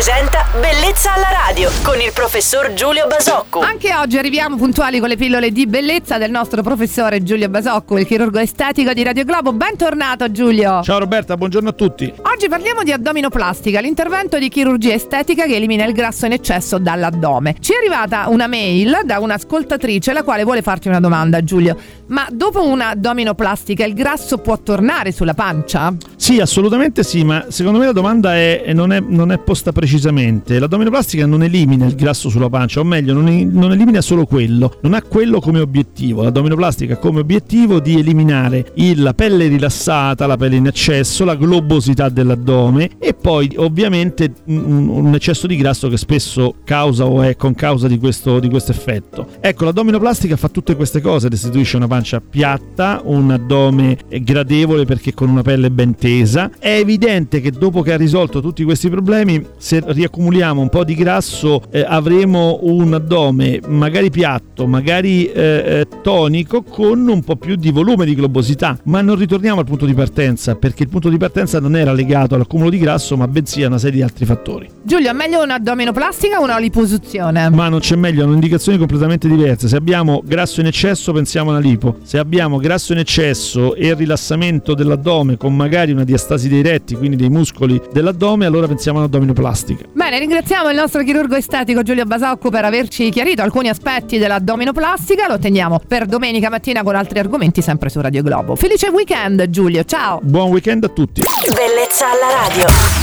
presenta Bellezza alla radio con il professor Giulio Basocco. Anche oggi arriviamo puntuali con le pillole di bellezza del nostro professore Giulio Basocco, il chirurgo estetico di Radio Globo. Bentornato Giulio. Ciao Roberta, buongiorno a tutti. Oggi parliamo di addominoplastica, l'intervento di chirurgia estetica che elimina il grasso in eccesso dall'addome. Ci è arrivata una mail da un'ascoltatrice la quale vuole farti una domanda Giulio. Ma dopo un'addominoplastica il grasso può tornare sulla pancia? Sì, assolutamente sì, ma secondo me la domanda è, non, è, non, è, posta precisamente. L'addominoplastica non elimina il grasso sulla pancia, o meglio, non, non elimina solo quello, non ha quello come obiettivo. L'addominoplastica ha come obiettivo di eliminare il, la pelle rilassata, la pelle in eccesso, la globosità dell'addome e poi ovviamente un, un eccesso di grasso che spesso causa o è con causa di questo, di questo effetto. Ecco, l'addominoplastica fa tutte queste cose, restituisce una pancia piatta, un addome gradevole perché con una pelle ben tesa. È evidente che dopo che ha risolto tutti questi problemi, se riaccumuliamo un po' di grasso eh, avremo un addome magari piatto, magari eh, eh, tonico con un po' più di volume di globosità, ma non ritorniamo al punto di partenza perché il punto di partenza non era legato all'accumulo di grasso, ma bensì a una serie di altri fattori. Giulio, è meglio un'addominoplastica o una liposuzione? Ma non c'è meglio, hanno indicazioni completamente diverse. Se abbiamo grasso in eccesso pensiamo a una lipo, se abbiamo grasso in eccesso e rilassamento dell'addome con magari una diastasi dei retti, quindi dei muscoli dell'addome, allora pensiamo a un'addominoplastica. Bene, ringraziamo il nostro chirurgo estetico Giulio Basocco per averci chiarito alcuni aspetti dell'addominoplastica. Lo teniamo per domenica mattina con altri argomenti sempre su Radio Globo. Felice weekend Giulio, ciao! Buon weekend a tutti! Bellezza alla radio.